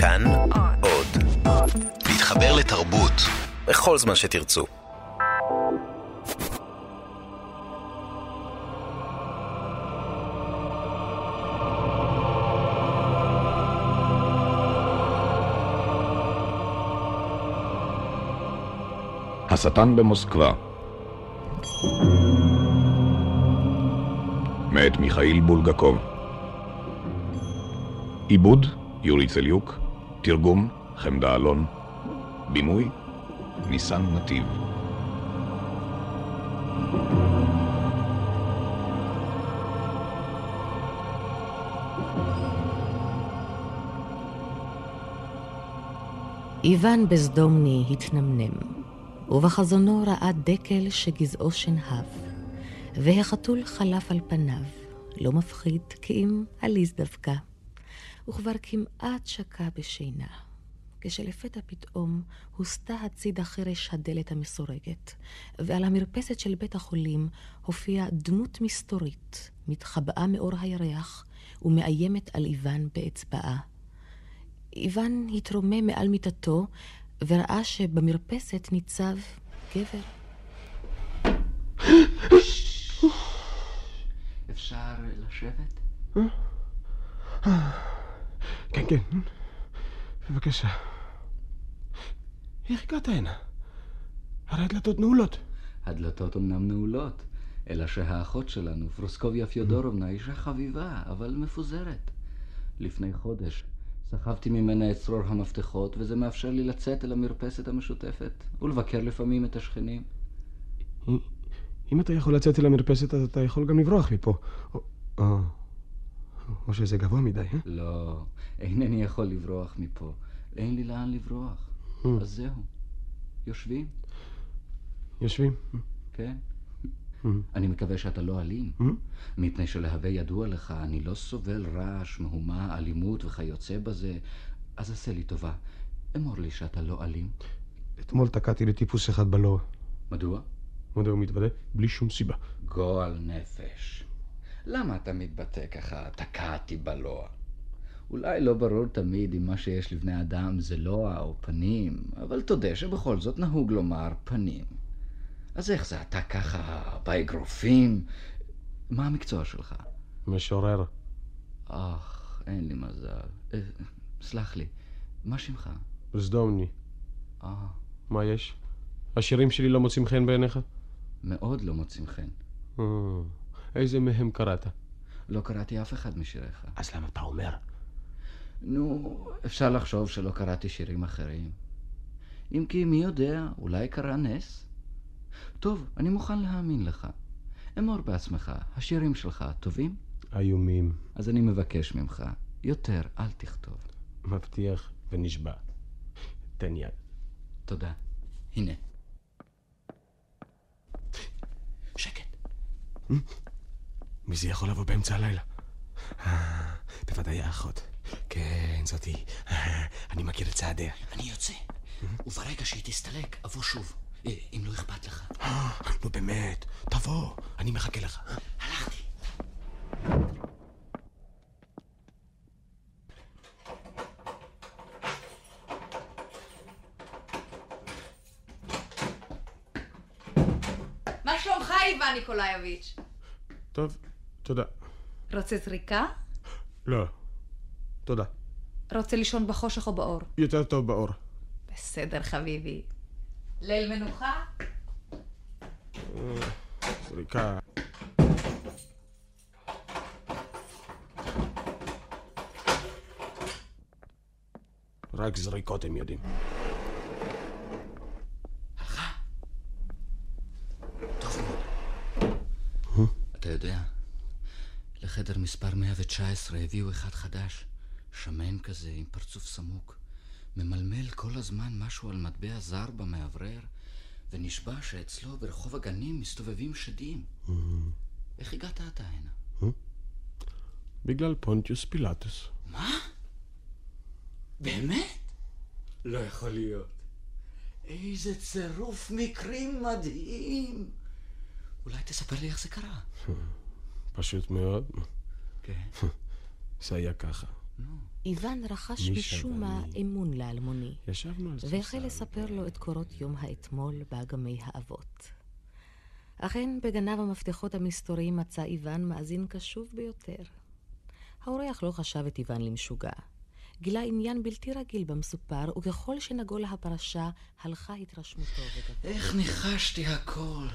כאן עוד. להתחבר לתרבות בכל זמן שתרצו. השטן במוסקבה מאת מיכאיל בולגקוב עיבוד יורי צליוק תרגום חמדה אלון. בימוי ניסן נתיב. איוון בסדומני התנמנם, ובחזונו ראה דקל שגזעו שנהב, והחתול חלף על פניו, לא מפחיד כי אם עליז דווקא, וכבר כמעט שקע בשינה, כשלפתע פתאום הוסטה הצידה חרש הדלת המסורגת, ועל המרפסת של בית החולים הופיעה דמות מסתורית, מתחבאה מאור הירח, ומאיימת על איוון באצבעה. איוון התרומם מעל מיטתו וראה שבמרפסת ניצב גבר. אפשר לשבת? כן, כן. בבקשה. איך הגעת הנה? הרי הדלתות נעולות. הדלתות אמנם נעולות, אלא שהאחות שלנו, פרוסקוביה פיודורובנה, אישה חביבה, אבל מפוזרת. לפני חודש סחבתי ממנה את צרור המפתחות, וזה מאפשר לי לצאת אל המרפסת המשותפת, ולבקר לפעמים את השכנים. אם אתה יכול לצאת אל המרפסת, אז אתה יכול גם לברוח מפה. או, שזה גבוה מדי, אה? לא, אינני יכול לברוח מפה. אין לי לאן לברוח. אז זהו. יושבים? יושבים. כן. אני מקווה שאתה לא אלים, מפני שלהווה ידוע לך, אני לא סובל רעש, מהומה, אלימות וכיוצא בזה. אז עשה לי טובה, אמור לי שאתה לא אלים. אתמול תקעתי לטיפוס אחד בלוע. מדוע? מדוע הוא מתוודה? בלי שום סיבה. גועל נפש. למה אתה מתבטא ככה, תקעתי בלוע? אולי לא ברור תמיד אם מה שיש לבני אדם זה לוע או פנים, אבל תודה שבכל זאת נהוג לומר פנים. אז איך זה אתה ככה באגרופים? מה המקצוע שלך? משורר. אך, אין לי מזל. אה, סלח לי, מה שמך? בסדומני. אה, מה יש? השירים שלי לא מוצאים חן בעיניך? מאוד לא מוצאים חן. אה, איזה מהם קראת? לא קראתי אף אחד משיריך. אז למה אתה אומר? נו, אפשר לחשוב שלא קראתי שירים אחרים. אם כי מי יודע, אולי קרה נס? טוב, אני מוכן להאמין לך. אמור בעצמך, השירים שלך טובים? איומים. אז אני מבקש ממך, יותר אל תכתוב. מבטיח ונשבע. תן יד. תודה. הנה. שקט. מי זה יכול לבוא באמצע הלילה? אה, בוודאי האחות. כן, זאתי. אה, אני מכיר את צעדיה. אני יוצא, וברגע שהיא תסתלק, אבוא שוב. אה, אם לא אכפת לך. אה, נו באמת, תבוא, אני מחכה לך. הלכתי. מה שלומך, איוון ניקולאייביץ'? טוב, תודה. רוצה זריקה? לא, תודה. רוצה לישון בחושך או באור? יותר טוב באור. בסדר, חביבי. ליל מנוחה? זריקה. רק זריקות הם יודעים. טוב מאוד. אתה יודע, לחדר מספר 119 הביאו אחד חדש, שמן כזה, עם פרצוף סמוק. ממלמל כל הזמן משהו על מטבע זר במאוורר, ונשבע שאצלו ברחוב הגנים מסתובבים שדים. איך הגעת אתה הנה? בגלל פונטיוס פילטוס. מה? באמת? לא יכול להיות. איזה צירוף מקרים מדהים. אולי תספר לי איך זה קרה. פשוט מאוד. כן. זה היה ככה. איוון רכש משום מה אמון לאלמוני, ישבנו על והחל ספסל. לספר לו את קורות יום האתמול באגמי האבות. אכן, בגנב המפתחות המסתוריים מצא איוון מאזין קשוב ביותר. האורח לא חשב את איוון למשוגע. גילה עניין בלתי רגיל במסופר, וככל שנגולה הפרשה, הלכה התרשמותו וגדלה. איך ניחשתי הכל.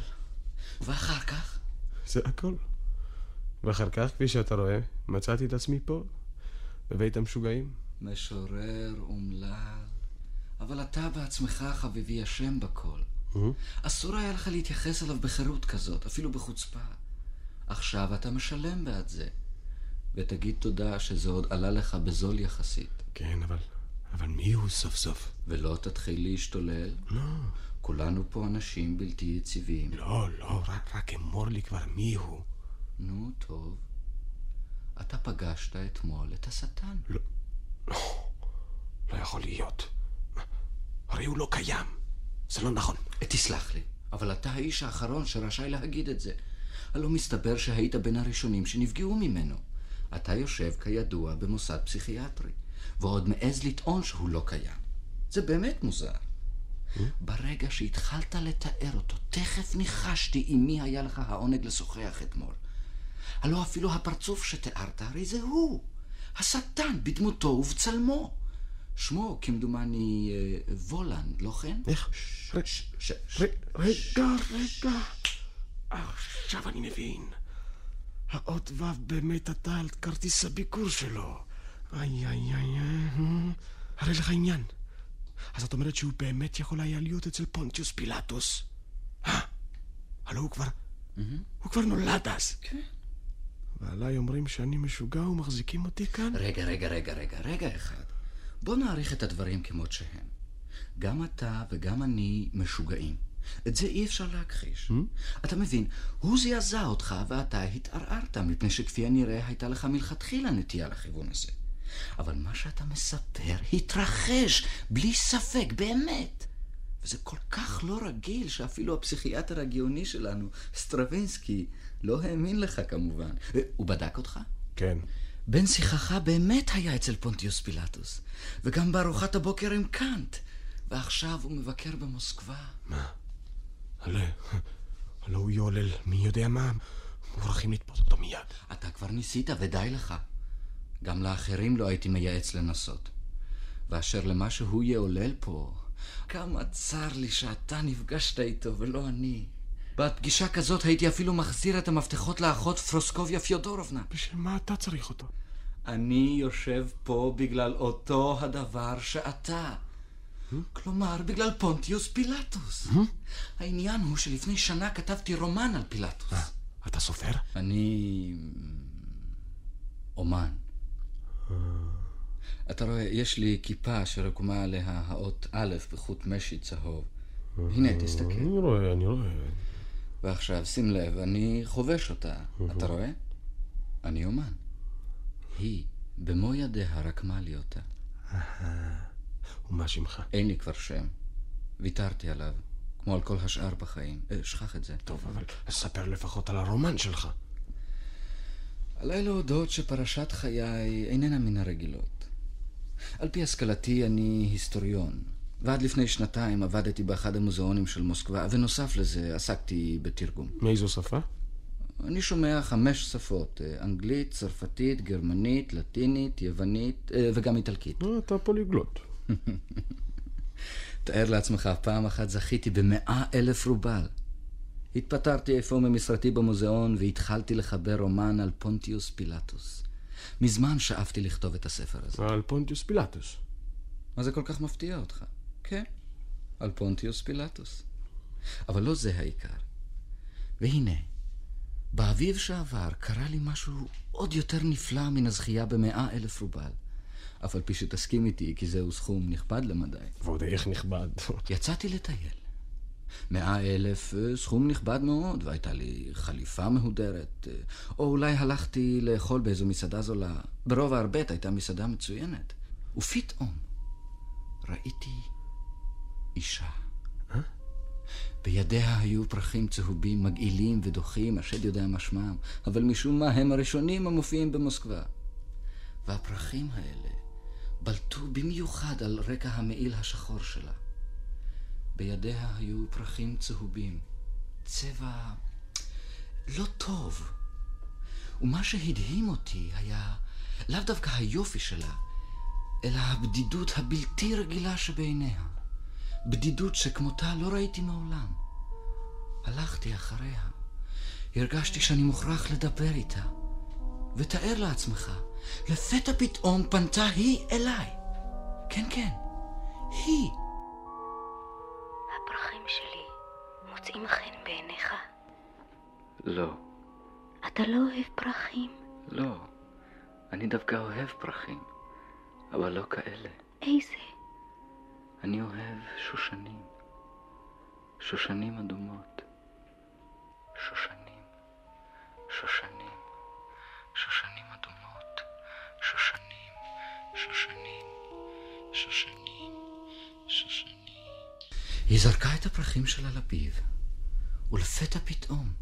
ואחר כך? זה הכל. ואחר כך, כפי שאתה רואה, מצאתי את עצמי פה, בבית המשוגעים. משורר אומלל. אבל אתה בעצמך, חביבי, אשם בכל. אסור היה לך להתייחס אליו בחירות כזאת, אפילו בחוצפה. עכשיו אתה משלם בעד זה. ותגיד תודה שזה עוד עלה לך בזול יחסית. כן, אבל... אבל מי הוא סוף סוף? ולא תתחיל להשתולל. לא, כולנו פה אנשים בלתי יציבים. לא, לא, רק, רק אמור לי כבר מי הוא. נו, טוב. אתה פגשת אתמול את השטן. לא יכול להיות. הרי הוא לא קיים. זה לא נכון. תסלח לי, אבל אתה האיש האחרון שרשאי להגיד את זה. הלא מסתבר שהיית בין הראשונים שנפגעו ממנו. אתה יושב, כידוע, במוסד פסיכיאטרי, ועוד מעז לטעון שהוא לא קיים. זה באמת מוזר. ברגע שהתחלת לתאר אותו, תכף ניחשתי עם מי היה לך העונג לשוחח אתמול. הלא אפילו הפרצוף שתיארת, הרי זה הוא. השטן בדמותו ובצלמו. שמו, כמדומני, אה, וולנד, לא כן? איך? רגע, רגע. עכשיו אני מבין. האות ו' באמת עטה על כרטיס הביקור שלו. איי, איי, איי, איי. אה. הרי לך עניין. אז את אומרת שהוא באמת יכול היה להיות אצל פונטיוס פילטוס? אה, הלא הוא כבר... הוא כבר נולד אז. כן. ועליי אומרים שאני משוגע ומחזיקים אותי כאן? רגע, רגע, רגע, רגע, רגע אחד. בוא נעריך את הדברים כמות שהם. גם אתה וגם אני משוגעים. את זה אי אפשר להכחיש. אתה מבין, הוא זעזע אותך ואתה התערערת, מפני שכפי הנראה הייתה לך מלכתחילה נטייה לכיוון הזה. אבל מה שאתה מספר התרחש, בלי ספק, באמת. וזה כל כך לא רגיל שאפילו הפסיכיאטר הגאוני שלנו, סטרווינסקי, לא האמין לך כמובן. הוא בדק אותך? כן. בן שיחך באמת היה אצל פונטיוס פילטוס, וגם בארוחת הבוקר עם קאנט, ועכשיו הוא מבקר במוסקבה. הלא, הלא הוא יולל, מי יודע מה? מוכרחים לתפוס אותו מיד. אתה כבר ניסית ודי לך. גם לאחרים לא הייתי מייעץ לנסות. ואשר למה שהוא יעולל פה, כמה צר לי שאתה נפגשת איתו ולא אני. בעד פגישה כזאת הייתי אפילו מחזיר את המפתחות לאחות פרוסקוביה פיודורובנה. בשביל מה אתה צריך אותו? אני יושב פה בגלל אותו הדבר שאתה. כלומר, בגלל פונטיוס פילטוס. העניין הוא שלפני שנה כתבתי רומן על פילטוס. אתה סופר? אני... אומן. אתה רואה, יש לי כיפה שרקומה עליה האות א' בחוט משי צהוב. הנה, תסתכל. אני רואה, אני רואה. ועכשיו, שים לב, אני חובש אותה. אתה רואה? אני אומן. היא, במו ידיה, רקמה לי אותה. ומה שמך? אין לי כבר שם. ויתרתי עליו, כמו על כל השאר בחיים. אה, שכח את זה. טוב, אבל ספר לפחות על הרומן שלך. עליי להודות שפרשת חיי איננה מן הרגילות. על פי השכלתי אני היסטוריון, ועד לפני שנתיים עבדתי באחד המוזיאונים של מוסקבה, ונוסף לזה עסקתי בתרגום. מאיזו שפה? אני שומע חמש שפות, אה, אנגלית, צרפתית, גרמנית, לטינית, יוונית אה, וגם איטלקית. אה, אתה פוליגלוט. תאר לעצמך, פעם אחת זכיתי במאה אלף רובל. התפטרתי אפוא ממשרתי במוזיאון והתחלתי לחבר רומן על פונטיוס פילטוס. מזמן שאפתי לכתוב את הספר הזה. על פונטיוס פילטוס. מה זה כל כך מפתיע אותך? כן, על פונטיוס פילטוס. אבל לא זה העיקר. והנה, באביב שעבר קרה לי משהו עוד יותר נפלא מן הזכייה במאה אלף רובל. אף על פי שתסכים איתי, כי זהו סכום נכבד למדי. ועוד איך נכבד. יצאתי לטייל. מאה אלף, אה, סכום נכבד מאוד, והייתה לי חליפה מהודרת. אה, או אולי הלכתי לאכול באיזו מסעדה זולה. ברוב הארבט הייתה מסעדה מצוינת. ופתאום ראיתי אישה. בידיה היו פרחים צהובים, מגעילים ודוחים, השד יודע מה שמם, אבל משום מה הם הראשונים המופיעים במוסקבה. והפרחים האלה בלטו במיוחד על רקע המעיל השחור שלה. בידיה היו פרחים צהובים, צבע לא טוב. ומה שהדהים אותי היה לאו דווקא היופי שלה, אלא הבדידות הבלתי רגילה שבעיניה. בדידות שכמותה לא ראיתי מעולם. הלכתי אחריה. הרגשתי שאני מוכרח לדבר איתה. ותאר לעצמך, לפתע פתאום פנתה היא אליי. כן, כן, היא. הפרחים שלי מוצאים חן בעיניך? לא. אתה לא אוהב פרחים? לא. אני דווקא אוהב פרחים, אבל לא כאלה. איזה? אני אוהב שושנים. שושנים אדומות. שושנים. שושנים. שושנים אדומות. שושנים. שושנים. שושנים. שושנים. היא זרקה את הפרחים שלה לפיו, ולפתע פתאום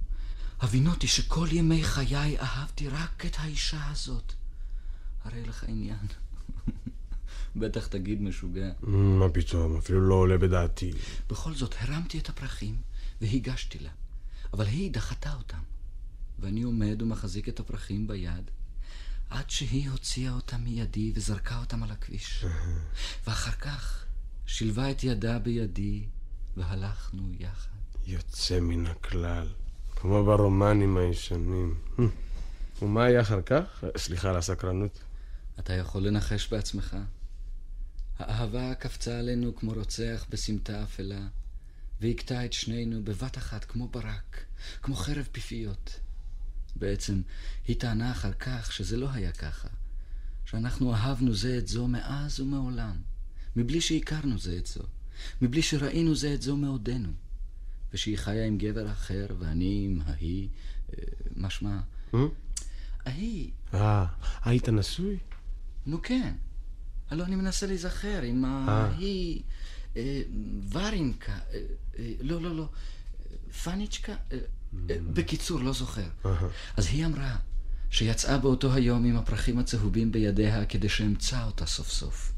הבינותי שכל ימי חיי אהבתי רק את האישה הזאת. הרי לך עניין. בטח תגיד משוגע. מה פתאום, אפילו לא עולה בדעתי. בכל זאת, הרמתי את הפרחים והגשתי לה, אבל היא דחתה אותם. ואני עומד ומחזיק את הפרחים ביד, עד שהיא הוציאה אותם מידי וזרקה אותם על הכביש. ואחר כך שילבה את ידה בידי, והלכנו יחד. יוצא מן הכלל, כמו ברומנים הישנים. ומה היה אחר כך? סליחה על הסקרנות. אתה יכול לנחש בעצמך. האהבה קפצה עלינו כמו רוצח בסמטה אפלה, והכתה את שנינו בבת אחת כמו ברק, כמו חרב פיפיות. בעצם, היא טענה אחר כך שזה לא היה ככה, שאנחנו אהבנו זה את זו מאז ומעולם, מבלי שהכרנו זה את זו, מבלי שראינו זה את זו מעודנו, ושהיא חיה עם גבר אחר, ואני עם ההיא, אה, משמע... ההיא... אה, היית נשוי? נו כן. הלוא אני מנסה להיזכר עם ההיא... אה, ורינקה... אה, אה, לא, לא, לא. פניצ'קה? אה, אה, בקיצור, לא זוכר. אז היא אמרה שיצאה באותו היום עם הפרחים הצהובים בידיה כדי שאמצא אותה סוף סוף.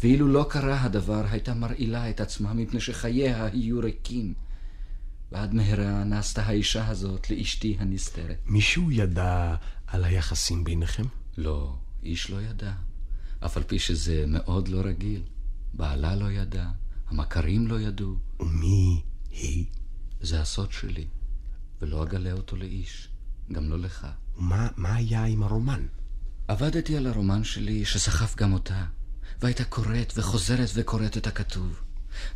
ואילו לא קרה הדבר, הייתה מרעילה את עצמה מפני שחייה היו ריקים. ועד מהרה נעשתה האישה הזאת לאשתי הנסתרת. מישהו ידע על היחסים ביניכם? לא, איש לא ידע. אף על פי שזה מאוד לא רגיל. בעלה לא ידע, המכרים לא ידעו. ומי היא? זה הסוד שלי, ולא אגלה אותו לאיש, גם לא לך. מה, מה היה עם הרומן? עבדתי על הרומן שלי שסחף גם אותה, והייתה קוראת וחוזרת וקוראת את הכתוב,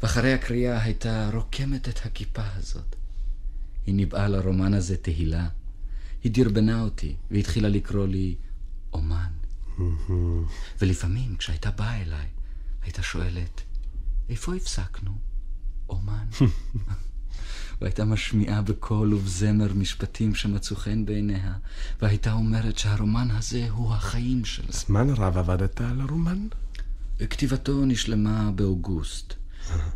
ואחרי הקריאה הייתה רוקמת את הכיפה הזאת. היא ניבאה לרומן הזה תהילה, היא דרבנה אותי והתחילה לקרוא לי אומן. ולפעמים כשהייתה באה אליי, הייתה שואלת, איפה הפסקנו? אומן. והייתה משמיעה בקול ובזמר משפטים שמצאו חן בעיניה, והייתה אומרת שהרומן הזה הוא החיים שלה. זמן רב עבדת על הרומן? כתיבתו נשלמה באוגוסט,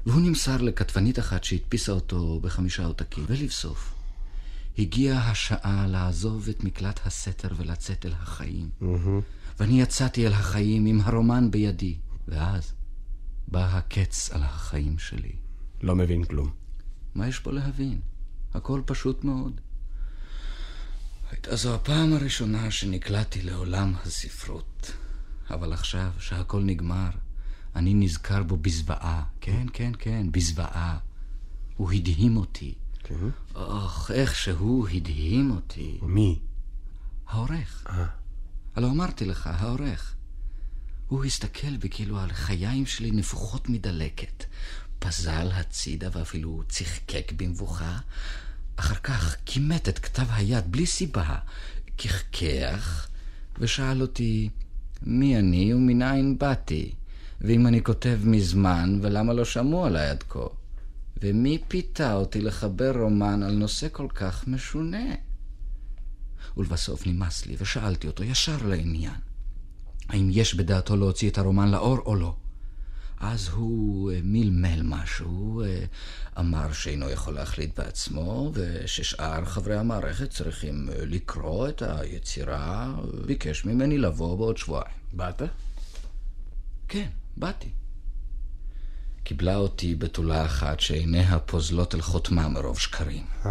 והוא נמסר לכתבנית אחת שהדפיסה אותו בחמישה עותקים. ולבסוף, הגיעה השעה לעזוב את מקלט הסתר ולצאת אל החיים. ואני יצאתי אל החיים עם הרומן בידי, ואז בא הקץ על החיים שלי. לא מבין כלום. מה יש פה להבין? הכל פשוט מאוד. הייתה זו הפעם הראשונה שנקלעתי לעולם הספרות. אבל עכשיו, שהכל נגמר, אני נזכר בו בזוועה. כן, כן, כן, בזוועה. הוא הדהים אותי. כן? אוח, איך שהוא הדהים אותי. מי? העורך. אה. הלא אמרתי לך, העורך. הוא הסתכל בי כאילו על חיים שלי נפוחות מדלקת. פזל הצידה ואפילו צחקק במבוכה. אחר כך כימת את כתב היד בלי סיבה, כחכח, ושאל אותי מי אני ומנין באתי, ואם אני כותב מזמן ולמה לא שמעו עליי עד כה, ומי פיתה אותי לחבר רומן על נושא כל כך משונה. ולבסוף נמאס לי ושאלתי אותו ישר לעניין. האם יש בדעתו להוציא את הרומן לאור או לא? אז הוא אה, מלמל משהו, אה, אמר שאינו יכול להחליט בעצמו, וששאר חברי המערכת צריכים אה, לקרוא את היצירה, ביקש ממני לבוא בעוד שבועיים. באת? כן, באתי. קיבלה אותי בתולה אחת שעיניה פוזלות אל חותמה מרוב שקרים. אה,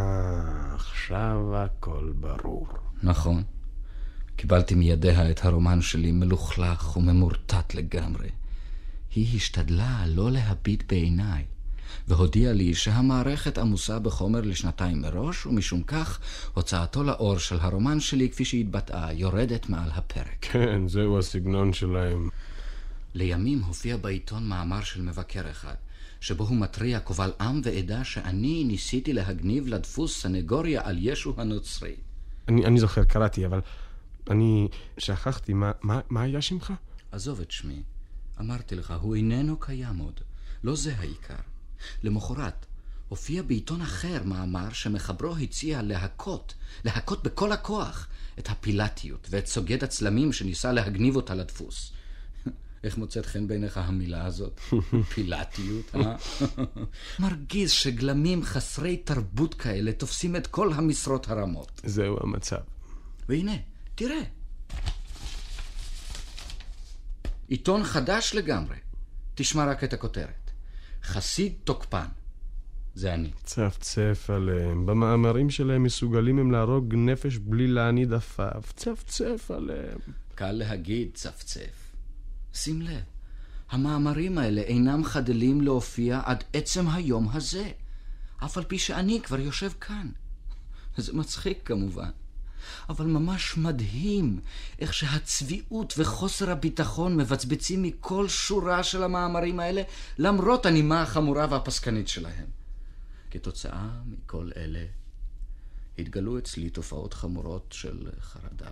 עכשיו הכל ברור. נכון. קיבלתי מידיה את הרומן שלי מלוכלך וממורטט לגמרי. היא השתדלה לא להביט בעיניי, והודיעה לי שהמערכת עמוסה בחומר לשנתיים מראש, ומשום כך הוצאתו לאור של הרומן שלי, כפי שהתבטאה, יורדת מעל הפרק. כן, זהו הסגנון שלהם. לימים הופיע בעיתון מאמר של מבקר אחד, שבו הוא מתריע קבל עם ועדה שאני ניסיתי להגניב לדפוס סנגוריה על ישו הנוצרי. אני, אני זוכר, קראתי, אבל אני שכחתי, מה, מה, מה היה שמך? עזוב את שמי. אמרתי לך, הוא איננו קיים עוד. לא זה העיקר. למחרת, הופיע בעיתון אחר מאמר שמחברו הציע להכות, להכות בכל הכוח, את הפילטיות ואת סוגד הצלמים שניסה להגניב אותה לדפוס. איך מוצאת חן בעיניך המילה הזאת? פילטיות, אה? מרגיז שגלמים חסרי תרבות כאלה תופסים את כל המשרות הרמות. זהו המצב. והנה, תראה. עיתון חדש לגמרי. תשמע רק את הכותרת. חסיד תוקפן. זה אני. צפצף עליהם. במאמרים שלהם מסוגלים הם להרוג נפש בלי להניד עפעף. צפצף עליהם. קל להגיד צפצף. שים לב, המאמרים האלה אינם חדלים להופיע עד עצם היום הזה, אף על פי שאני כבר יושב כאן. זה מצחיק כמובן, אבל ממש מדהים איך שהצביעות וחוסר הביטחון מבצבצים מכל שורה של המאמרים האלה, למרות הנימה החמורה והפסקנית שלהם. כתוצאה מכל אלה, התגלו אצלי תופעות חמורות של חרדה.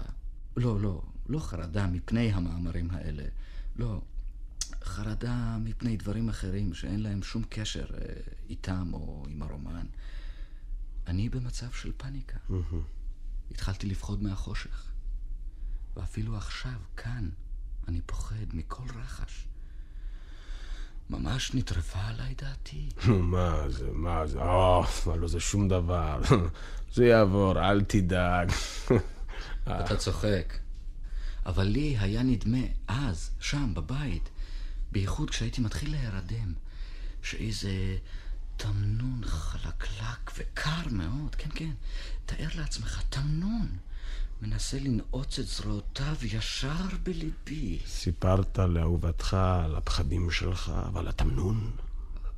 לא, לא, לא חרדה מפני המאמרים האלה. לא, חרדה מפני דברים אחרים שאין להם שום קשר אה, איתם או עם הרומן. אני במצב של פאניקה. התחלתי לפחוד מהחושך. ואפילו עכשיו, כאן, אני פוחד מכל רחש. ממש נטרפה עליי דעתי. מה זה, מה זה, אה, לא זה שום דבר. זה יעבור, אל תדאג. אתה צוחק. אבל לי היה נדמה אז, שם, בבית, בייחוד כשהייתי מתחיל להירדם, שאיזה תמנון חלקלק וקר מאוד, כן, כן, תאר לעצמך, תמנון, מנסה לנעוץ את זרועותיו ישר בליבי. סיפרת לאהובתך על הפחדים שלך ועל התמנון?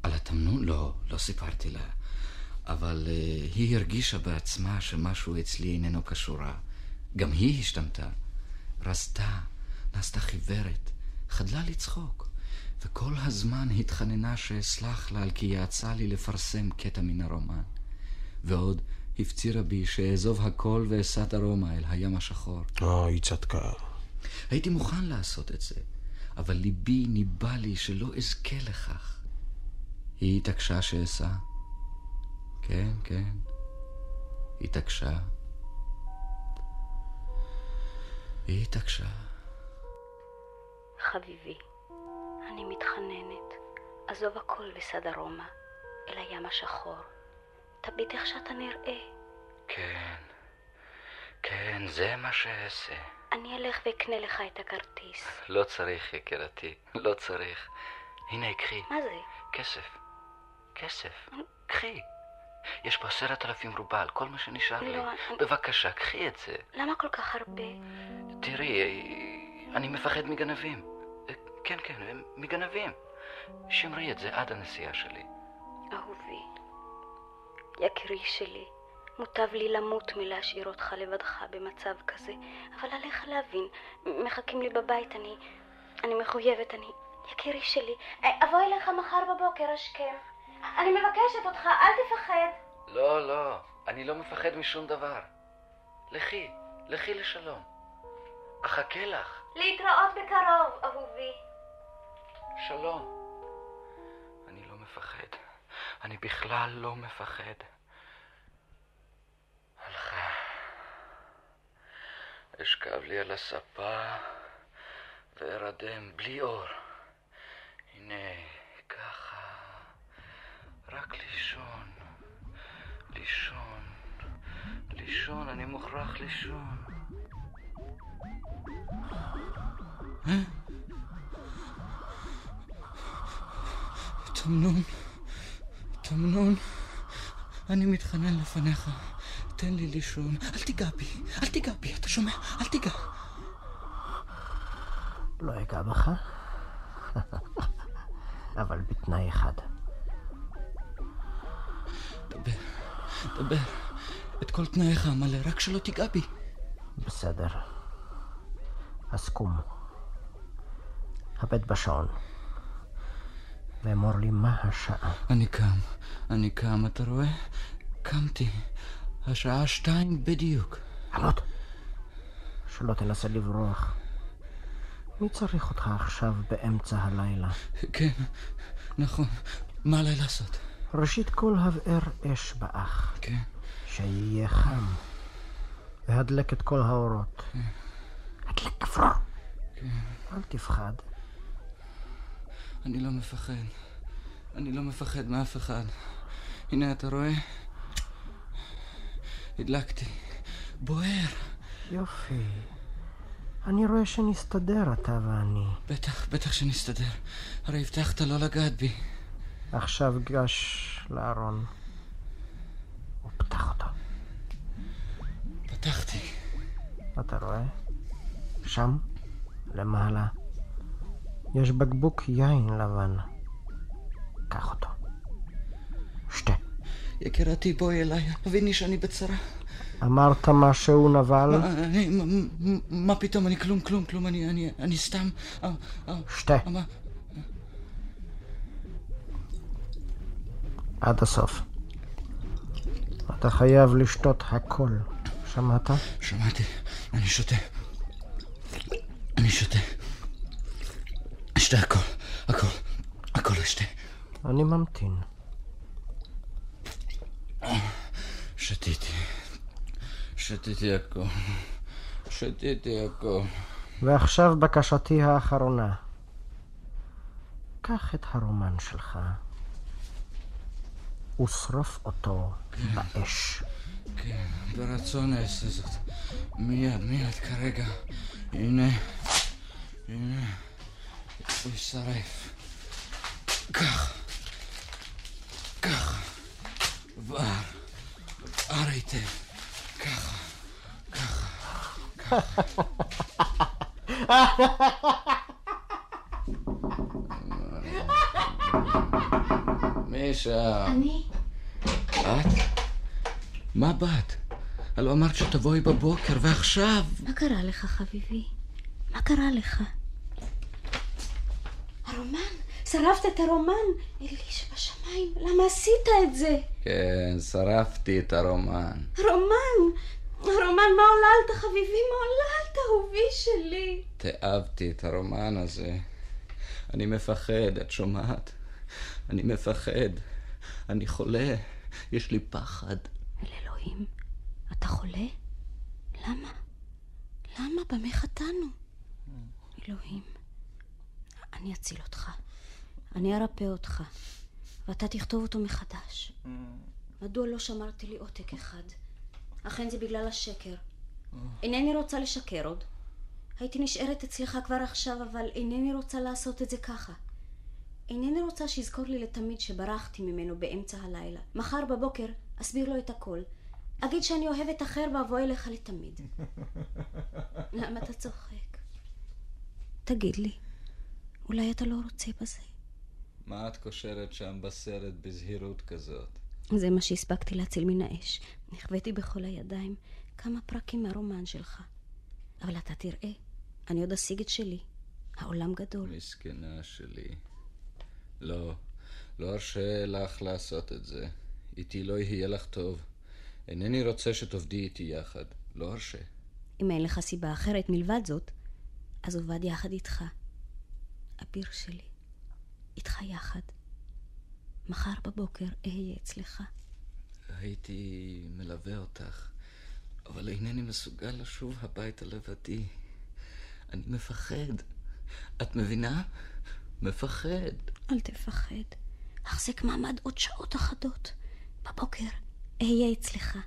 על התמנון? לא, לא סיפרתי לה. אבל uh, היא הרגישה בעצמה שמשהו אצלי איננו כשורה. גם היא השתמתה. רזתה, נעשתה חיוורת, חדלה לצחוק, וכל הזמן התחננה שאסלח לה על כי יעצה לי לפרסם קטע מן הרומן. ועוד הפצירה בי שאעזוב הכל ואסע דרומה אל הים השחור. אה, היא צדקה. הייתי מוכן לעשות את זה, אבל ליבי ניבא לי שלא אזכה לכך. היא התעקשה שאסע. כן, כן, התעקשה. היא התעקשה. חביבי, אני מתחננת, עזוב הכל וסע דרומה, אל הים השחור. תביט איך שאתה נראה. כן, כן, זה מה שאעשה. אני אלך ואקנה לך את הכרטיס. לא צריך, יקירתי, לא צריך. הנה, קחי. מה זה? כסף. כסף. קחי. יש פה עשרת אלפים רובל, כל מה שנשאר לי. לא, אני- בבקשה, קחי את זה. למה כל כך הרבה? תראי, אני מפחד מגנבים. כן, כן, מגנבים. שמרי את זה עד הנסיעה שלי. אהובי, יקירי שלי, מוטב לי למות מלהשאיר אותך לבדך במצב כזה, אבל עליך להבין, מחכים לי בבית, אני... אני מחויבת, אני... יקירי שלי, אבוא אליך מחר בבוקר השכם. אני מבקשת אותך, אל תפחד. לא, לא, אני לא מפחד משום דבר. לכי, לכי לשלום. אחכה לך. להתראות בקרוב, אהובי. שלום. אני לא מפחד. אני בכלל לא מפחד. הלכה. אשכב לי על הספה וארדם בלי אור. הנה, לישון. לישון, אני מוכרח לישון. תמנון, תמנון, אני מתחנן לפניך, תן לי לישון. אל תיגע בי, אל תיגע בי, אתה שומע? אל תיגע. לא אגע בך, אבל בתנאי אחד. דבר, דבר. את כל תנאיך המלא, רק שלא תיגע בי. בסדר. אז קום. הבט בשעון. ואמור לי מה השעה. אני קם, אני קם, אתה רואה? קמתי. השעה שתיים בדיוק. עמוד. שלא תנסה לברוח. מי צריך אותך עכשיו באמצע הלילה? כן, נכון. מה עליי לעשות? ראשית כל הבער אש באח. כן. שיהיה חם. והדלק את כל האורות. הדלק כפרור. אל תפחד. אני לא מפחד. אני לא מפחד מאף אחד. הנה, אתה רואה? הדלקתי. בוער. יופי. אני רואה שנסתדר, אתה ואני. בטח, בטח שנסתדר. הרי הבטחת לא לגעת בי. עכשיו גש לארון. ופתח אותו. פתחתי. אתה רואה? שם, למעלה, יש בקבוק יין לבן. קח אותו. שתה. יקירתי, בואי אליי, הביני שאני בצרה. אמרת משהו נבל? מה, פתאום, אני כלום, כלום, כלום, אני, אני, אני סתם... אה, אה, שתה. עד הסוף. אתה חייב לשתות הכל. שמעת? שמעתי, אני שותה. אני שותה. אשתה הכל, הכל, הכל אשתה. אני ממתין. שתיתי. שתיתי הכל. שתיתי הכל. ועכשיו בקשתי האחרונה. קח את הרומן שלך ושרוף אותו באש. כן, ברצון אעשה זאת. מיד, מיד, כרגע. הנה, הנה, הוא יישרף. כך, ככה, בער, בער היטב, ככה, ככה, ככה. מי שם? אני? את? מה באת? הלא אמרת שתבואי בבוקר, ועכשיו... מה קרה לך, חביבי? מה קרה לך? הרומן? שרפת את הרומן? אלי שבשמיים, למה עשית את זה? כן, שרפתי את הרומן. רומן! רומן, מה עוללת, חביבי? מה עוללת, אהובי שלי? תיעבתי את הרומן הזה. אני מפחד, את שומעת? אני מפחד. אני חולה. יש לי פחד. אל אלוהים, אתה חולה? למה? למה? במה חטאנו? אלוהים, אני אציל אותך. אני ארפא אותך, ואתה תכתוב אותו מחדש. מדוע לא שמרתי לי עותק אחד? אכן זה בגלל השקר. אינני רוצה לשקר עוד. הייתי נשארת אצלך כבר עכשיו, אבל אינני רוצה לעשות את זה ככה. אינני רוצה שיזכור לי לתמיד שברחתי ממנו באמצע הלילה. מחר בבוקר אסביר לו את הכל. אגיד שאני אוהבת אחר ואבוא אליך לתמיד. למה אתה צוחק? תגיד לי, אולי אתה לא רוצה בזה? מה את קושרת שם בסרט בזהירות כזאת? זה מה שהספקתי להציל מן האש. נכוויתי בכל הידיים כמה פרקים מהרומן שלך. אבל אתה תראה, אני עוד אשיג את שלי. העולם גדול. מסכנה שלי. לא, לא ארשה לך לעשות את זה. איתי לא יהיה לך טוב. אינני רוצה שתעבדי איתי יחד. לא ארשה. אם אין לך סיבה אחרת מלבד זאת, אז עובד יחד איתך. אביר שלי, איתך יחד. מחר בבוקר אהיה אצלך. הייתי מלווה אותך, אבל אינני מסוגל לשוב הביתה לבדי. אני מפחד. את מבינה? מפחד. אל תפחד. החזק מעמד עוד שעות אחדות. בבוקר אהיה אצלך.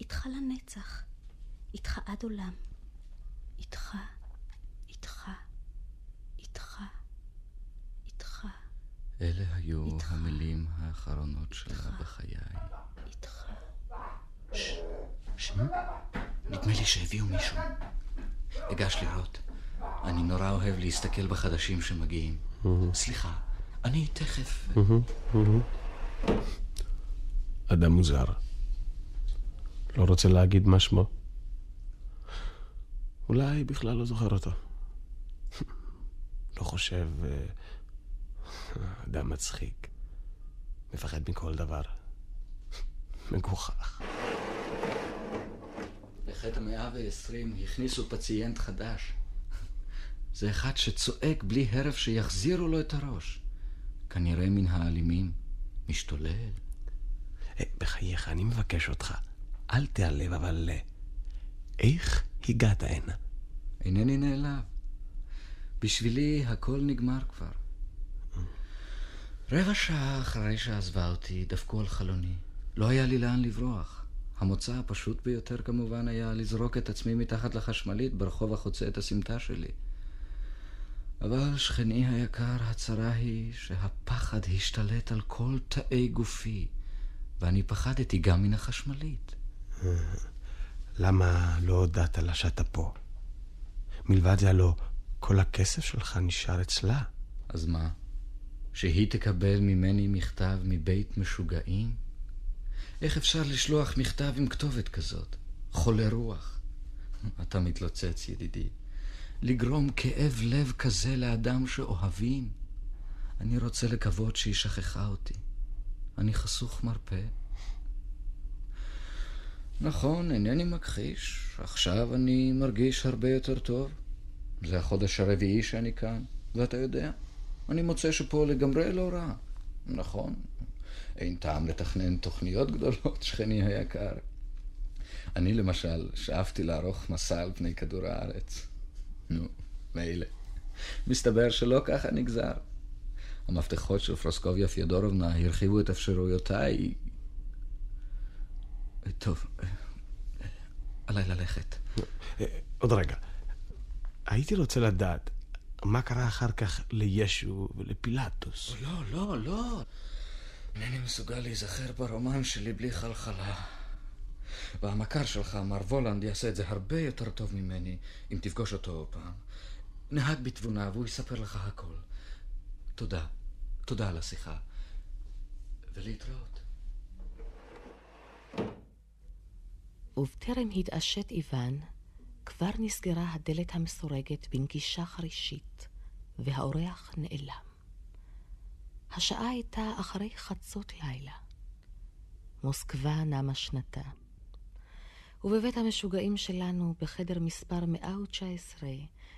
איתך לנצח. איתך עד עולם. איתך, איתך, איתך, איתך, אלה היו המילים האחרונות שלה בחיי. איתך. ש... נדמה לי שהביאו מישהו. אגש לראות. אני נורא אוהב להסתכל בחדשים שמגיעים. סליחה, אני תכף... אדם מוזר. לא רוצה להגיד מה שמו. אולי בכלל לא זוכר אותו. לא חושב... אה, אדם מצחיק. מפחד מכל דבר. מגוחך. לחטא המאה ועשרים הכניסו פציינט חדש. זה אחד שצועק בלי הרף שיחזירו לו את הראש. כנראה מן האלימים. משתולל. אה, בחייך, אני מבקש אותך, אל תיעלב, אבל... אה, איך הגעת הנה? אינני נעלב. בשבילי הכל נגמר כבר. רבע שעה אחרי שעזבה אותי, דפקו על חלוני. לא היה לי לאן לברוח. המוצא הפשוט ביותר כמובן היה לזרוק את עצמי מתחת לחשמלית ברחוב החוצה את הסמטה שלי. אבל שכני היקר, הצרה היא שהפחד השתלט על כל תאי גופי, ואני פחדתי גם מן החשמלית. למה לא הודעת לה שאתה פה? מלבד זה הלא כל הכסף שלך נשאר אצלה. אז מה? שהיא תקבל ממני מכתב מבית משוגעים? איך אפשר לשלוח מכתב עם כתובת כזאת? חולה רוח. אתה מתלוצץ, ידידי. לגרום כאב לב כזה לאדם שאוהבים? אני רוצה לקוות שהיא שכחה אותי. אני חסוך מרפא. נכון, אינני מכחיש. עכשיו אני מרגיש הרבה יותר טוב. זה החודש הרביעי שאני כאן, ואתה יודע, אני מוצא שפה לגמרי לא רע. נכון, אין טעם לתכנן תוכניות גדולות, שכני היקר. אני למשל שאפתי לערוך מסע על פני כדור הארץ. נו, מילא. מסתבר שלא ככה נגזר. המפתחות של פרוסקוביה פיודורובנה הרחיבו את אפשרויותיי. טוב, עליי ללכת. עוד רגע. הייתי רוצה לדעת, מה קרה אחר כך לישו ולפילטוס? לא, לא, לא. אינני מסוגל להיזכר ברומן שלי בלי חלחלה. והמכר שלך, מר וולנד, יעשה את זה הרבה יותר טוב ממני, אם תפגוש אותו פעם. נהג בתבונה והוא יספר לך הכל. תודה. תודה על השיחה. ולהתראות. ובטרם התעשת איוון, כבר נסגרה הדלת המסורגת בנגישה חרישית, והאורח נעלם. השעה הייתה אחרי חצות לילה. מוסקבה נמה שנתה. ובבית המשוגעים שלנו, בחדר מספר 119,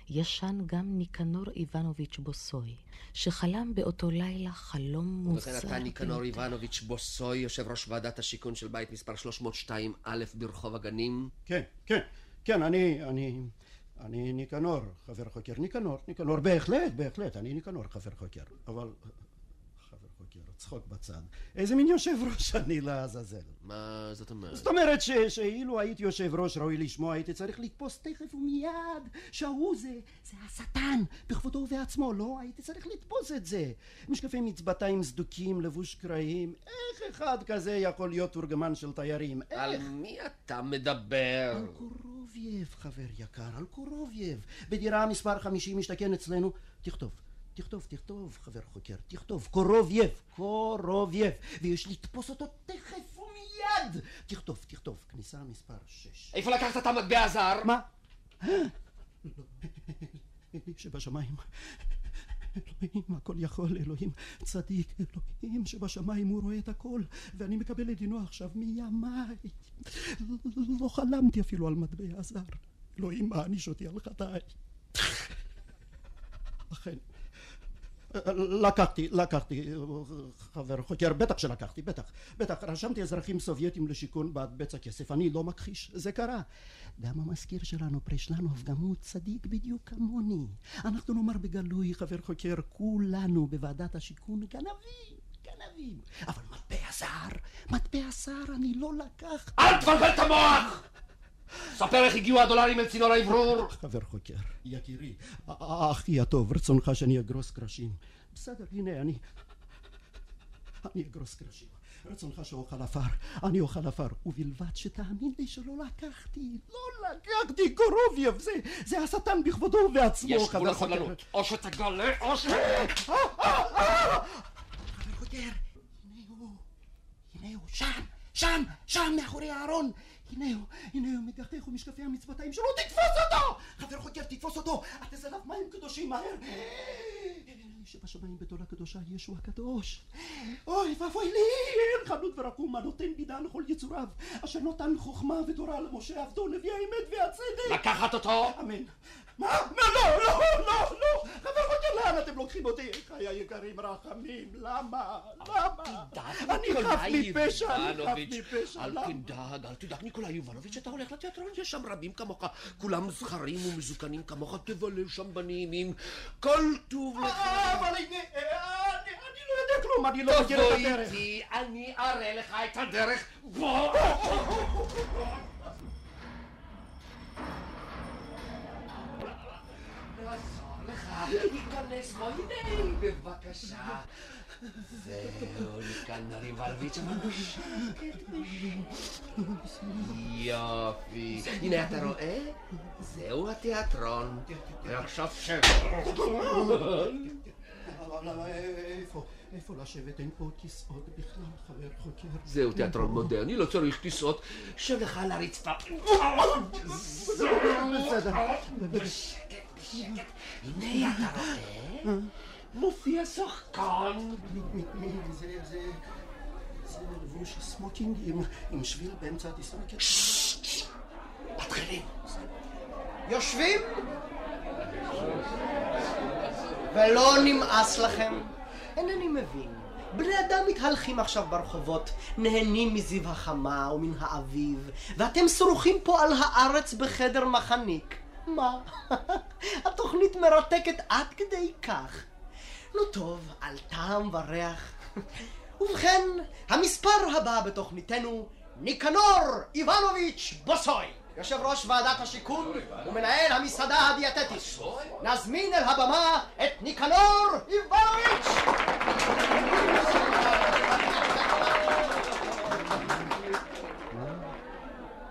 ישן גם ניקנור איבנוביץ' בוסוי, שחלם באותו לילה חלום מוזר. ובכן אתה ניקנור איבנוביץ' בוסוי, יושב ראש ועדת השיכון של בית מספר 302 א' ברחוב הגנים? כן, כן, כן, אני, אני, אני ניקנור, חבר חוקר, ניקנור, ניקנור, בהחלט, בהחלט, אני ניקנור, חבר חוקר, אבל צחוק בצד. איזה מין יושב ראש אני לעזאזל? מה זאת אומרת? זאת אומרת ש, שאילו הייתי יושב ראש ראוי לשמו, הייתי צריך לתפוס תכף ומיד שההוא זה, זה השטן, בכבודו ובעצמו, לא? הייתי צריך לתפוס את זה. משקפי מצבטיים סדוקים, לבוש קרעים, איך אחד כזה יכול להיות תורגמן של תיירים? איך? על מי אתה מדבר? על קורובייב, חבר יקר, על קורובייב. בדירה מספר 50 משתכן אצלנו. תכתוב, תכתוב, תכתוב, חבר חוקר, תכתוב, קורובייב, קורובייב, ויש לתפוס אותו תכף ומיד. תכתוב, תכתוב, כניסה מספר 6. איפה לקחת את המטבע הזר? מה? שבשמיים. אלוהים הכל יכול, אלוהים צדיק, אלוהים שבשמיים הוא רואה את הכל, ואני מקבל את דינו עכשיו מימיי. לא חלמתי אפילו על מטבע זר. אלוהים מעניש אותי על חטאי. אכן, לקחתי, לקחתי, חבר חוקר, בטח שלקחתי, בטח, בטח, רשמתי אזרחים סובייטים לשיכון בעד בצע כסף, אני לא מכחיש, זה קרה. גם המזכיר שלנו, פרישלנוב, גם הוא צדיק בדיוק כמוני. אנחנו נאמר בגלוי, חבר חוקר, כולנו בוועדת השיכון גנבים, גנבים. אבל מטבע זר, מטבע זר, אני לא לקח. אל תבלבל את המוח! ספר איך הגיעו הדולרים אל צינור האוורור. חבר חוקר, יקירי, אחי הטוב, רצונך שאני אגרוס קרשים. בסדר, הנה, אני... אני אגרוס קרשים. רצונך שאוכל עפר, אני אוכל עפר, ובלבד שתאמין לי שלא לקחתי, לא לקחתי, קורובייב, זה, זה השטן בכבודו ובעצמו, יש גבול לסבלנות, או שתגלה, או ש... חבר חוקר, הנה הוא, הנה הוא, שם, שם, שם, מאחורי הארון. הנה הוא, הנה הוא, מגחך ומשקפי המצוותיים שלו, תתפוס אותו! חבר חוקר, תתפוס אותו! אל תזנב מים קדושים מהר! שבשמיים בתולה קדושה ישו הקדוש. אוי ואבוי לי, חנות ורקום הנותן בינה לכל יצוריו, אשר נותן חוכמה ותורה למשה עבדו, נביא האמת והצדק. לקחת אותו? אמן. מה? מה? לא, לא, לא, לא! חבר חוקר, לאן אתם לוקחים אותי? חיי היקרים רחמים, למה? למה? אני חף מפשע, אני חף מפשע, אל למה? תדאג, אל תדאג, ניקולאי יובנוביץ', אתה הולך לתיאטרון, יש שם רבים כמוך, כולם זכרים ומזוקנים כמוך, תבלה שם בנעימים, כל טוב לך. אבל אני לא יודע כלום, אני לא מכיר את תבוא הדרך. איתי, אני אראה לך את הדרך, בוא! נעזור לך, ניכנס בו, הנה, בבקשה. זהו, אבל בשקט, בשקט. יופי. הנה, אתה רואה? זהו התיאטרון. ועכשיו שב. אבל איפה, לשבת? אין פה כיסאות בכלל, חבר חוקר. זהו תיאטרון מודרני, לא צריך כיסאות. שב לך על הרצפה. בסדר. בשקט, בשקט. הנה, אתה רואה? מופיע שחקן. זה, זה, זה לבוש סמוקינג עם- שביל באמצע הטיסה. כן. מתחילים. יושבים? ולא נמאס לכם? אינני מבין. בני אדם מתהלכים עכשיו ברחובות, נהנים מזיו החמה ומן האביב, ואתם שרוכים פה על הארץ בחדר מחניק. מה? התוכנית מרתקת עד כדי כך. נו טוב, על טעם וריח. ובכן, המספר הבא בתוכניתנו, ניקנור איבנוביץ' בוסוי, יושב ראש ועדת השיכון ומנהל המסעדה הדיאטטית. נזמין אל הבמה את ניקנור איבנוביץ'!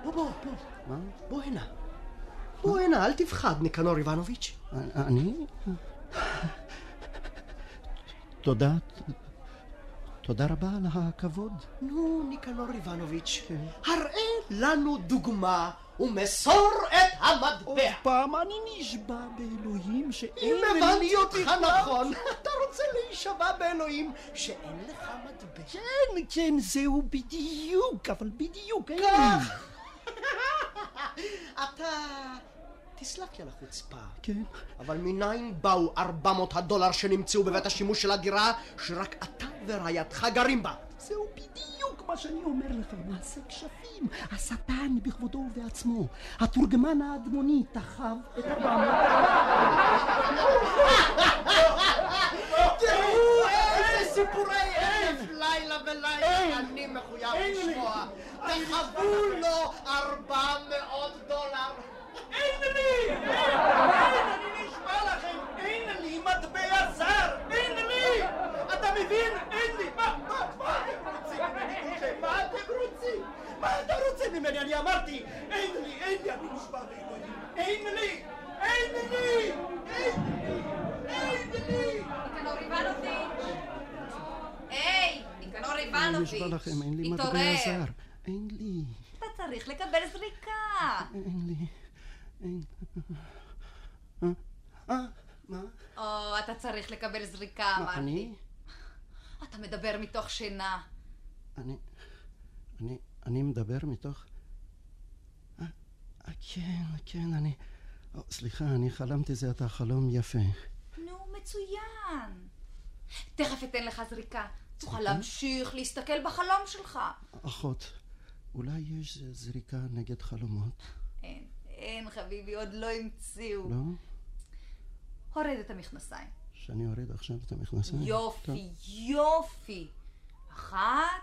בוא, בוא, בוא. בוא הנה. בוא הנה, אל תפחד, ניקנור איבנוביץ'. אני? תודה, תודה רבה על הכבוד. נו, ניקנור איבנוביץ', הראה לנו דוגמה ומסור את המטבע. עוד פעם אני נשבע באלוהים שאין אם הבנתי אותך נכון, אתה רוצה להישבע באלוהים שאין לך מטבע. כן, כן, זהו בדיוק, אבל בדיוק, אין לי. כך. אתה... תסלח לי על החוצפה. כן. אבל מניין באו 400 הדולר שנמצאו בבית השימוש של הדירה שרק אתה ורעייתך גרים בה? זהו מה שאני אומר לך, מעשה כשפים. השטן בכבודו ובעצמו. התורגמן האדמוני תחב את הבמה. תראו איזה סיפורי אלף לילה ולילה אני מחויב לשמוע. תחבו לו 400 דולר. אין לי! אין, אני נשבע לכם, אין מטבע זר! אין לי! אתה מבין? אין לי! מה, מה, מה אתם רוצים ממני? מה אתם רוצים? מה אתה רוצה ממני? אני אמרתי, אין לי, אין לי, אני נשבע באלוהים. אין לי! אין לי! אין לי! אין לי! היי, ניקנור אני איבנוביץ'! נשבע לכם, אין לי מטבע. זר. אין לי, אתה צריך לקבל זריקה! אין לי, אין... אה, אה, מה? או, אתה צריך לקבל זריקה, מה, אמרתי. אני? אתה מדבר מתוך שינה. אני, אני, אני מדבר מתוך... אה, אה, כן, כן, אני... או, סליחה, אני חלמתי זה עתה חלום יפה. נו, מצוין. תכף אתן לך זריקה. תוכל להמשיך להסתכל בחלום שלך. אחות, אולי יש זריקה נגד חלומות? אין, אין, חביבי, עוד לא המציאו. לא? הורד את המכנסיים. שאני אוריד עכשיו את המכנסיים? יופי, טוב. יופי. אחת,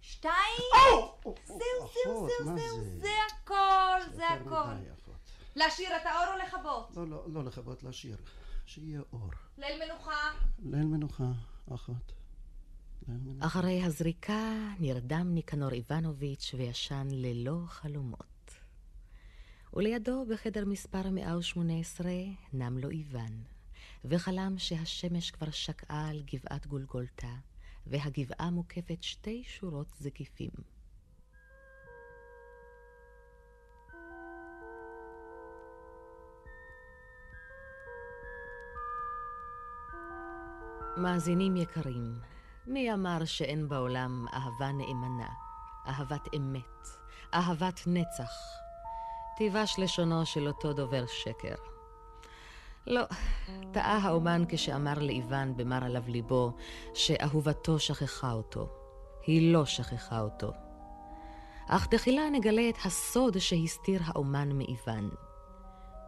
שתיים. זהו, זהו, זהו, זהו, זה הכל, זה הכל. להשאיר את האור או לכבות? לא, לא, לא לכבות, להשאיר. שיהיה אור. ליל מנוחה. ליל מנוחה, אחות. אחרי הזריקה נרדם ניקנור איבנוביץ' וישן ללא חלומות. ולידו בחדר מספר 118 נם לו איוון, וחלם שהשמש כבר שקעה על גבעת גולגולתה, והגבעה מוקפת שתי שורות זקיפים. מאזינים יקרים, מי אמר שאין בעולם אהבה נאמנה, אהבת אמת, אהבת נצח? תיבש לשונו של אותו דובר שקר. לא, טעה האומן כשאמר לאיוון במר עליו ליבו שאהובתו שכחה אותו. היא לא שכחה אותו. אך תחילה נגלה את הסוד שהסתיר האומן מאיוון.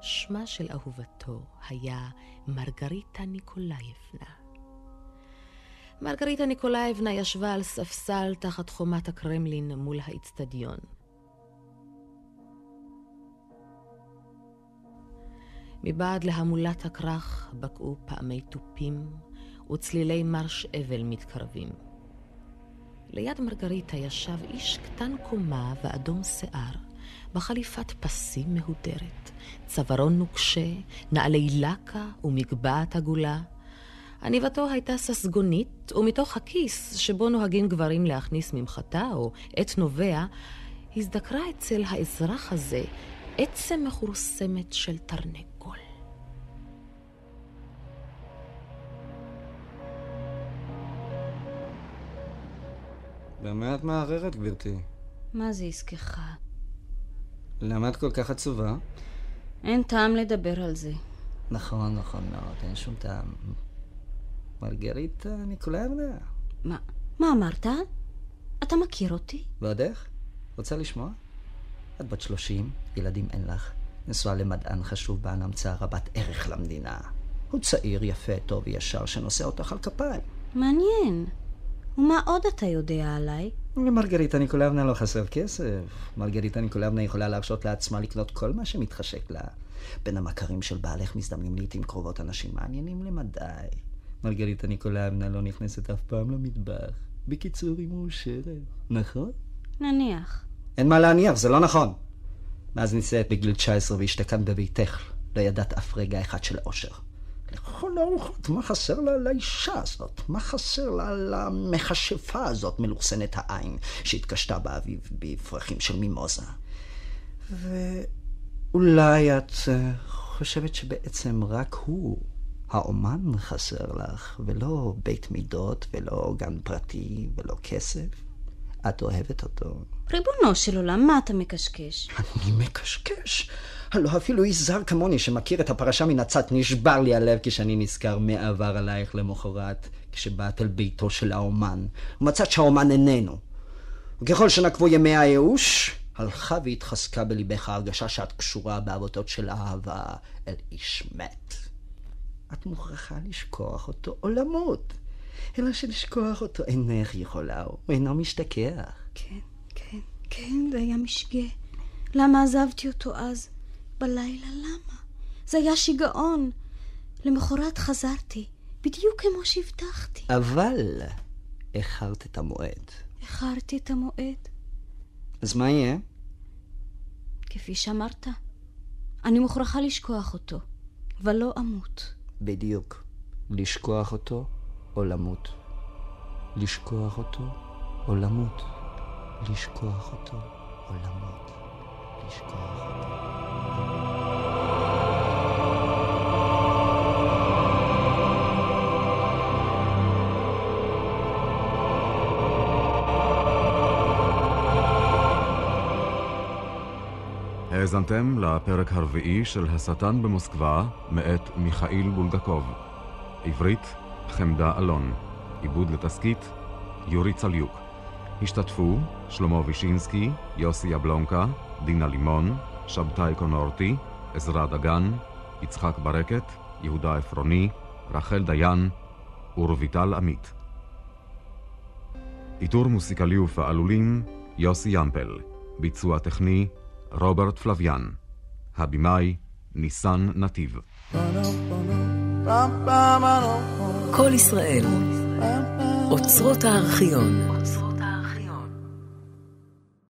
שמה של אהובתו היה מרגריטה ניקולאייבנה. מרגריטה ניקולאייבנה ישבה על ספסל תחת חומת הקרמלין מול האיצטדיון. מבעד להמולת הכרך בקעו פעמי תופים וצלילי מרש אבל מתקרבים. ליד מרגריטה ישב איש קטן קומה ואדום שיער, בחליפת פסים מהודרת, צווארון נוקשה, נעלי לקה ומגבעת עגולה, עניבתו הייתה ססגונית, ומתוך הכיס שבו נוהגים גברים להכניס ממחטה או עט נובע, הזדקרה אצל האזרח הזה עצם מכורסמת של תרנגול. במה את מערערת, גברתי? מה זה עסקך? למה את כל כך עצובה? אין טעם לדבר על זה. נכון, נכון מאוד, אין שום טעם. מרגריטה ניקולאבנה. מה? מה אמרת? אתה מכיר אותי? ועוד איך? רוצה לשמוע? את בת שלושים, ילדים אין לך. נשואה למדען חשוב בעל המצאה רבת ערך למדינה. הוא צעיר, יפה, טוב וישר, שנושא אותך על כפיים. מעניין. ומה עוד אתה יודע עליי? למרגריטה ניקולאבנה לא חסר כסף. מרגריטה ניקולאבנה יכולה להרשות לעצמה לקנות כל מה שמתחשק לה. בין המכרים של בעלך מזדמנים לעיתים קרובות אנשים מעניינים למדי. מרגריטה ניקולאבנה לא נכנסת אף פעם למטבח. בקיצור, היא מאושרת, נכון? נניח. אין מה להניח, זה לא נכון. מאז נישאת בגיל 19 והשתקעת בביתך, לא ידעת אף רגע אחד של אושר. לכל הרוחות, מה חסר לה לאישה הזאת? מה חסר לה למכשפה הזאת, מלוכסנת העין, שהתקשתה באביב בפרחים של מימוזה? ואולי את אה, חושבת שבעצם רק הוא האומן חסר לך, ולא בית מידות, ולא גן פרטי, ולא כסף. את אוהבת אותו. ריבונו של עולם, מה אתה מקשקש? אני מקשקש? הלא אפילו איש זר כמוני שמכיר את הפרשה מן הצד נשבר לי הלב כשאני נזכר מה עבר עלייך למחרת כשבאת אל ביתו של האומן ומצאת שהאומן איננו. וככל שנקבו ימי הייאוש, הלכה והתחזקה בליבך ההרגשה שאת קשורה בעבותות של אהבה אל איש מת. את מוכרחה לשכוח אותו או למות. אלא שלשכוח אותו אינך יכולה, הוא אינו משתכח. כן, כן, כן, זה היה משגה. למה עזבתי אותו אז? בלילה, למה? זה היה שיגעון. למחרת חזרתי, בדיוק כמו שהבטחתי. אבל איחרת את המועד. איחרתי את המועד. אז מה יהיה? כפי שאמרת, אני מוכרחה לשכוח אותו, ולא אמות. בדיוק. לשכוח אותו או למות. לשכוח אותו או למות. לשכוח אותו או למות. האזנתם לפרק הרביעי של השטן במוסקבה, מאת מיכאיל בולגקוב. עברית, חמדה אלון. עיבוד לתסכית, יורי צליוק. השתתפו שלמה וישינסקי, יוסי יבלונקה, דינה לימון, שבתאי קונורטי, עזרא דגן, יצחק ברקת, יהודה עפרוני, רחל דיין ורויטל עמית. עיטור מוסיקלי ופעלולים, יוסי ימפל. ביצוע טכני, רוברט פלוויאן. הבמאי, ניסן נתיב. כל ישראל, אוצרות הארכיון.